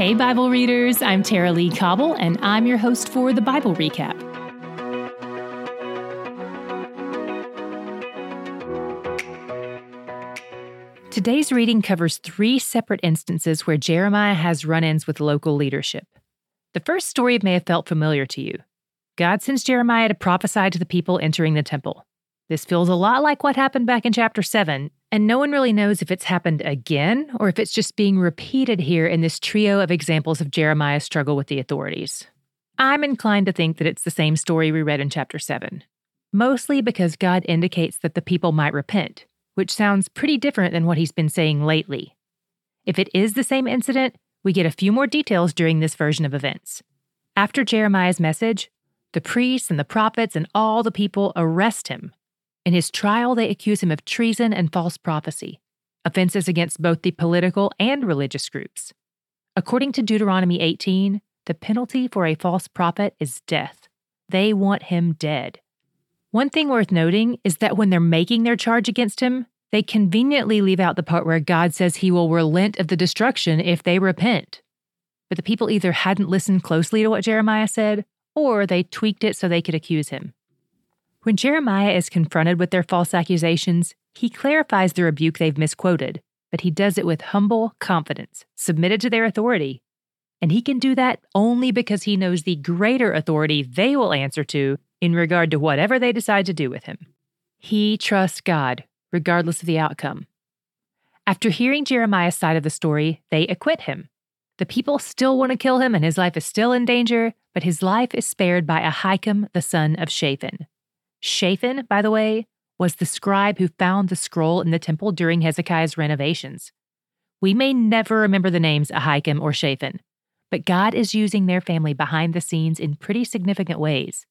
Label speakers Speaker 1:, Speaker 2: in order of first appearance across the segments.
Speaker 1: Hey, Bible readers, I'm Tara-Leigh Cobble, and I'm your host for the Bible Recap. Today's reading covers three separate instances where Jeremiah has run ins with local leadership. The first story may have felt familiar to you. God sends Jeremiah to prophesy to the people entering the temple. This feels a lot like what happened back in chapter 7, and no one really knows if it's happened again or if it's just being repeated here in this trio of examples of Jeremiah's struggle with the authorities. I'm inclined to think that it's the same story we read in chapter 7, mostly because God indicates that the people might repent, which sounds pretty different than what he's been saying lately. If it is the same incident, we get a few more details during this version of events. After Jeremiah's message, the priests and the prophets and all the people arrest him. In his trial, they accuse him of treason and false prophecy, offenses against both the political and religious groups. According to Deuteronomy 18, the penalty for a false prophet is death. They want him dead. One thing worth noting is that when they're making their charge against him, they conveniently leave out the part where God says he will relent of the destruction if they repent. But the people either hadn't listened closely to what Jeremiah said, or they tweaked it so they could accuse him. When Jeremiah is confronted with their false accusations, he clarifies the rebuke they've misquoted, but he does it with humble confidence, submitted to their authority. And he can do that only because he knows the greater authority they will answer to in regard to whatever they decide to do with him. He trusts God, regardless of the outcome. After hearing Jeremiah's side of the story, they acquit him. The people still want to kill him and his life is still in danger, but his life is spared by Ahikam, the son of Shaphan. Shaphan, by the way, was the scribe who found the scroll in the temple during Hezekiah's renovations. We may never remember the names Ahikam or Shaphan, but God is using their family behind the scenes in pretty significant ways.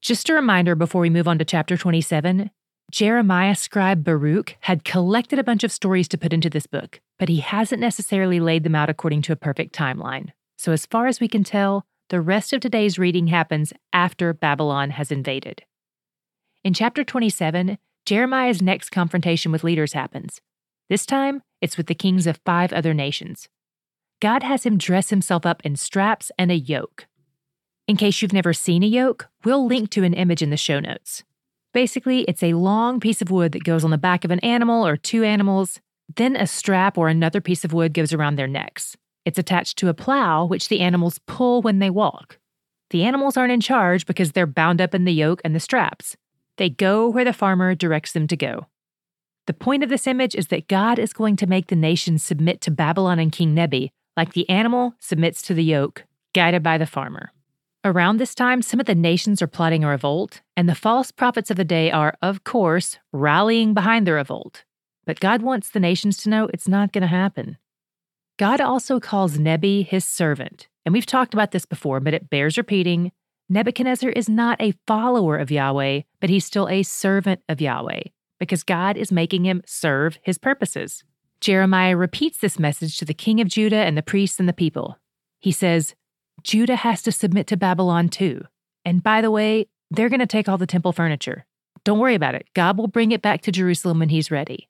Speaker 1: Just a reminder before we move on to chapter 27 Jeremiah scribe Baruch had collected a bunch of stories to put into this book, but he hasn't necessarily laid them out according to a perfect timeline. So, as far as we can tell, the rest of today's reading happens after Babylon has invaded. In chapter 27, Jeremiah's next confrontation with leaders happens. This time, it's with the kings of five other nations. God has him dress himself up in straps and a yoke. In case you've never seen a yoke, we'll link to an image in the show notes. Basically, it's a long piece of wood that goes on the back of an animal or two animals, then a strap or another piece of wood goes around their necks. It's attached to a plow, which the animals pull when they walk. The animals aren't in charge because they're bound up in the yoke and the straps. They go where the farmer directs them to go. The point of this image is that God is going to make the nations submit to Babylon and King Nebi, like the animal submits to the yoke, guided by the farmer. Around this time, some of the nations are plotting a revolt, and the false prophets of the day are, of course, rallying behind the revolt. But God wants the nations to know it's not going to happen. God also calls Nebi his servant, and we've talked about this before, but it bears repeating. Nebuchadnezzar is not a follower of Yahweh, but he's still a servant of Yahweh, because God is making him serve his purposes. Jeremiah repeats this message to the king of Judah and the priests and the people. He says, Judah has to submit to Babylon too. And by the way, they're going to take all the temple furniture. Don't worry about it. God will bring it back to Jerusalem when he's ready.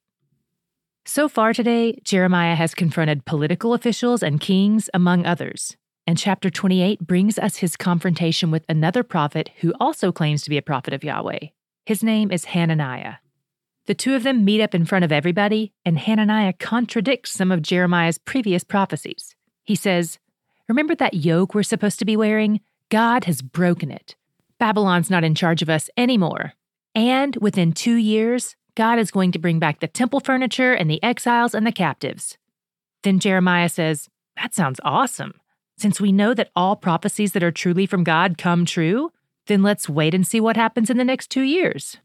Speaker 1: So far today, Jeremiah has confronted political officials and kings, among others. And chapter 28 brings us his confrontation with another prophet who also claims to be a prophet of Yahweh. His name is Hananiah. The two of them meet up in front of everybody, and Hananiah contradicts some of Jeremiah's previous prophecies. He says, Remember that yoke we're supposed to be wearing? God has broken it. Babylon's not in charge of us anymore. And within two years, God is going to bring back the temple furniture and the exiles and the captives. Then Jeremiah says, That sounds awesome. Since we know that all prophecies that are truly from God come true, then let's wait and see what happens in the next two years.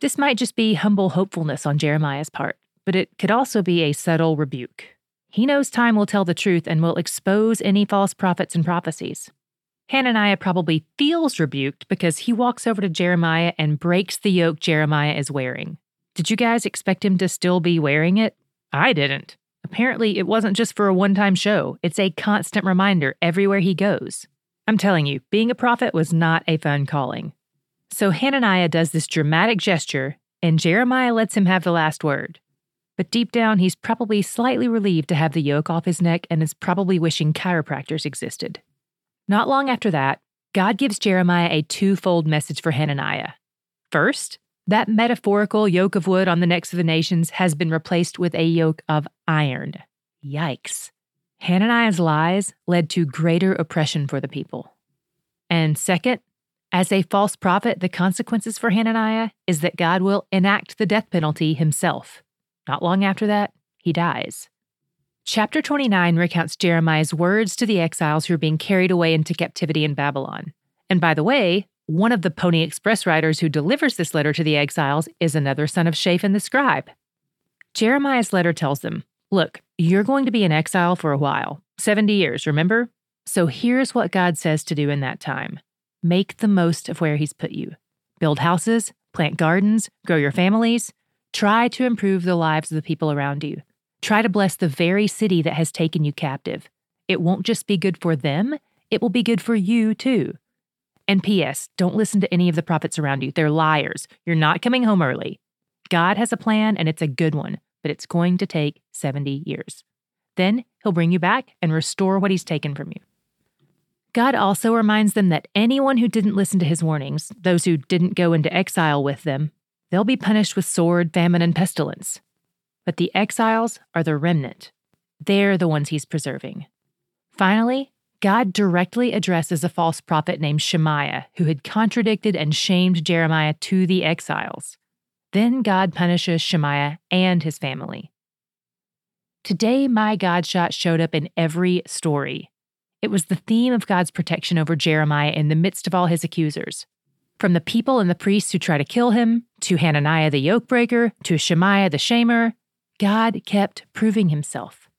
Speaker 1: This might just be humble hopefulness on Jeremiah's part, but it could also be a subtle rebuke. He knows time will tell the truth and will expose any false prophets and prophecies. Hananiah probably feels rebuked because he walks over to Jeremiah and breaks the yoke Jeremiah is wearing. Did you guys expect him to still be wearing it? I didn't. Apparently, it wasn't just for a one time show, it's a constant reminder everywhere he goes. I'm telling you, being a prophet was not a fun calling. So Hananiah does this dramatic gesture, and Jeremiah lets him have the last word. But deep down, he's probably slightly relieved to have the yoke off his neck and is probably wishing chiropractors existed. Not long after that, God gives Jeremiah a twofold message for Hananiah. First, that metaphorical yoke of wood on the necks of the nations has been replaced with a yoke of iron. Yikes. Hananiah's lies led to greater oppression for the people. And second, as a false prophet, the consequences for Hananiah is that God will enact the death penalty himself. Not long after that, he dies. Chapter 29 recounts Jeremiah's words to the exiles who are being carried away into captivity in Babylon. And by the way, one of the Pony Express riders who delivers this letter to the exiles is another son of Shaphan the scribe. Jeremiah's letter tells them Look, you're going to be in exile for a while 70 years, remember? So here's what God says to do in that time make the most of where He's put you. Build houses, plant gardens, grow your families, Try to improve the lives of the people around you. Try to bless the very city that has taken you captive. It won't just be good for them, it will be good for you too. And P.S., don't listen to any of the prophets around you. They're liars. You're not coming home early. God has a plan and it's a good one, but it's going to take 70 years. Then he'll bring you back and restore what he's taken from you. God also reminds them that anyone who didn't listen to his warnings, those who didn't go into exile with them, They'll be punished with sword, famine, and pestilence. But the exiles are the remnant. They're the ones he's preserving. Finally, God directly addresses a false prophet named Shemaiah who had contradicted and shamed Jeremiah to the exiles. Then God punishes Shemaiah and his family. Today, my God shot showed up in every story. It was the theme of God's protection over Jeremiah in the midst of all his accusers. From the people and the priests who try to kill him, to Hananiah the yokebreaker, to Shemaiah the shamer, God kept proving himself.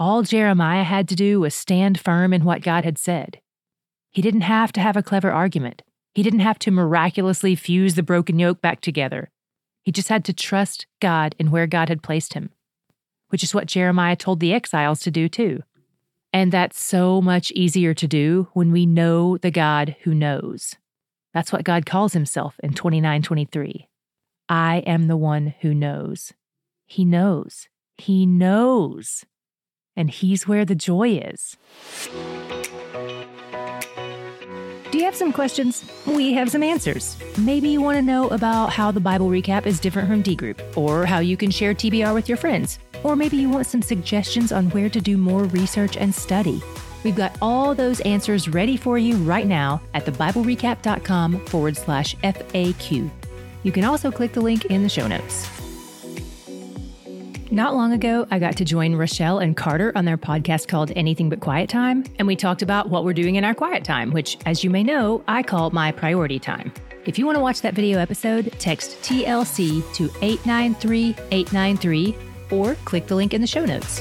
Speaker 1: All Jeremiah had to do was stand firm in what God had said. He didn't have to have a clever argument. He didn't have to miraculously fuse the broken yoke back together. He just had to trust God in where God had placed him, which is what Jeremiah told the exiles to do too. And that's so much easier to do when we know the God who knows. That's what God calls himself in 2923. I am the one who knows. He knows. He knows. And he's where the joy is. Do you have some questions? We have some answers. Maybe you want to know about how the Bible recap is different from D Group, or how you can share TBR with your friends, or maybe you want some suggestions on where to do more research and study. We've got all those answers ready for you right now at thebiblerecap.com forward slash FAQ. You can also click the link in the show notes. Not long ago, I got to join Rochelle and Carter on their podcast called Anything But Quiet Time, and we talked about what we're doing in our quiet time, which, as you may know, I call my priority time. If you want to watch that video episode, text TLC to 893 893 or click the link in the show notes.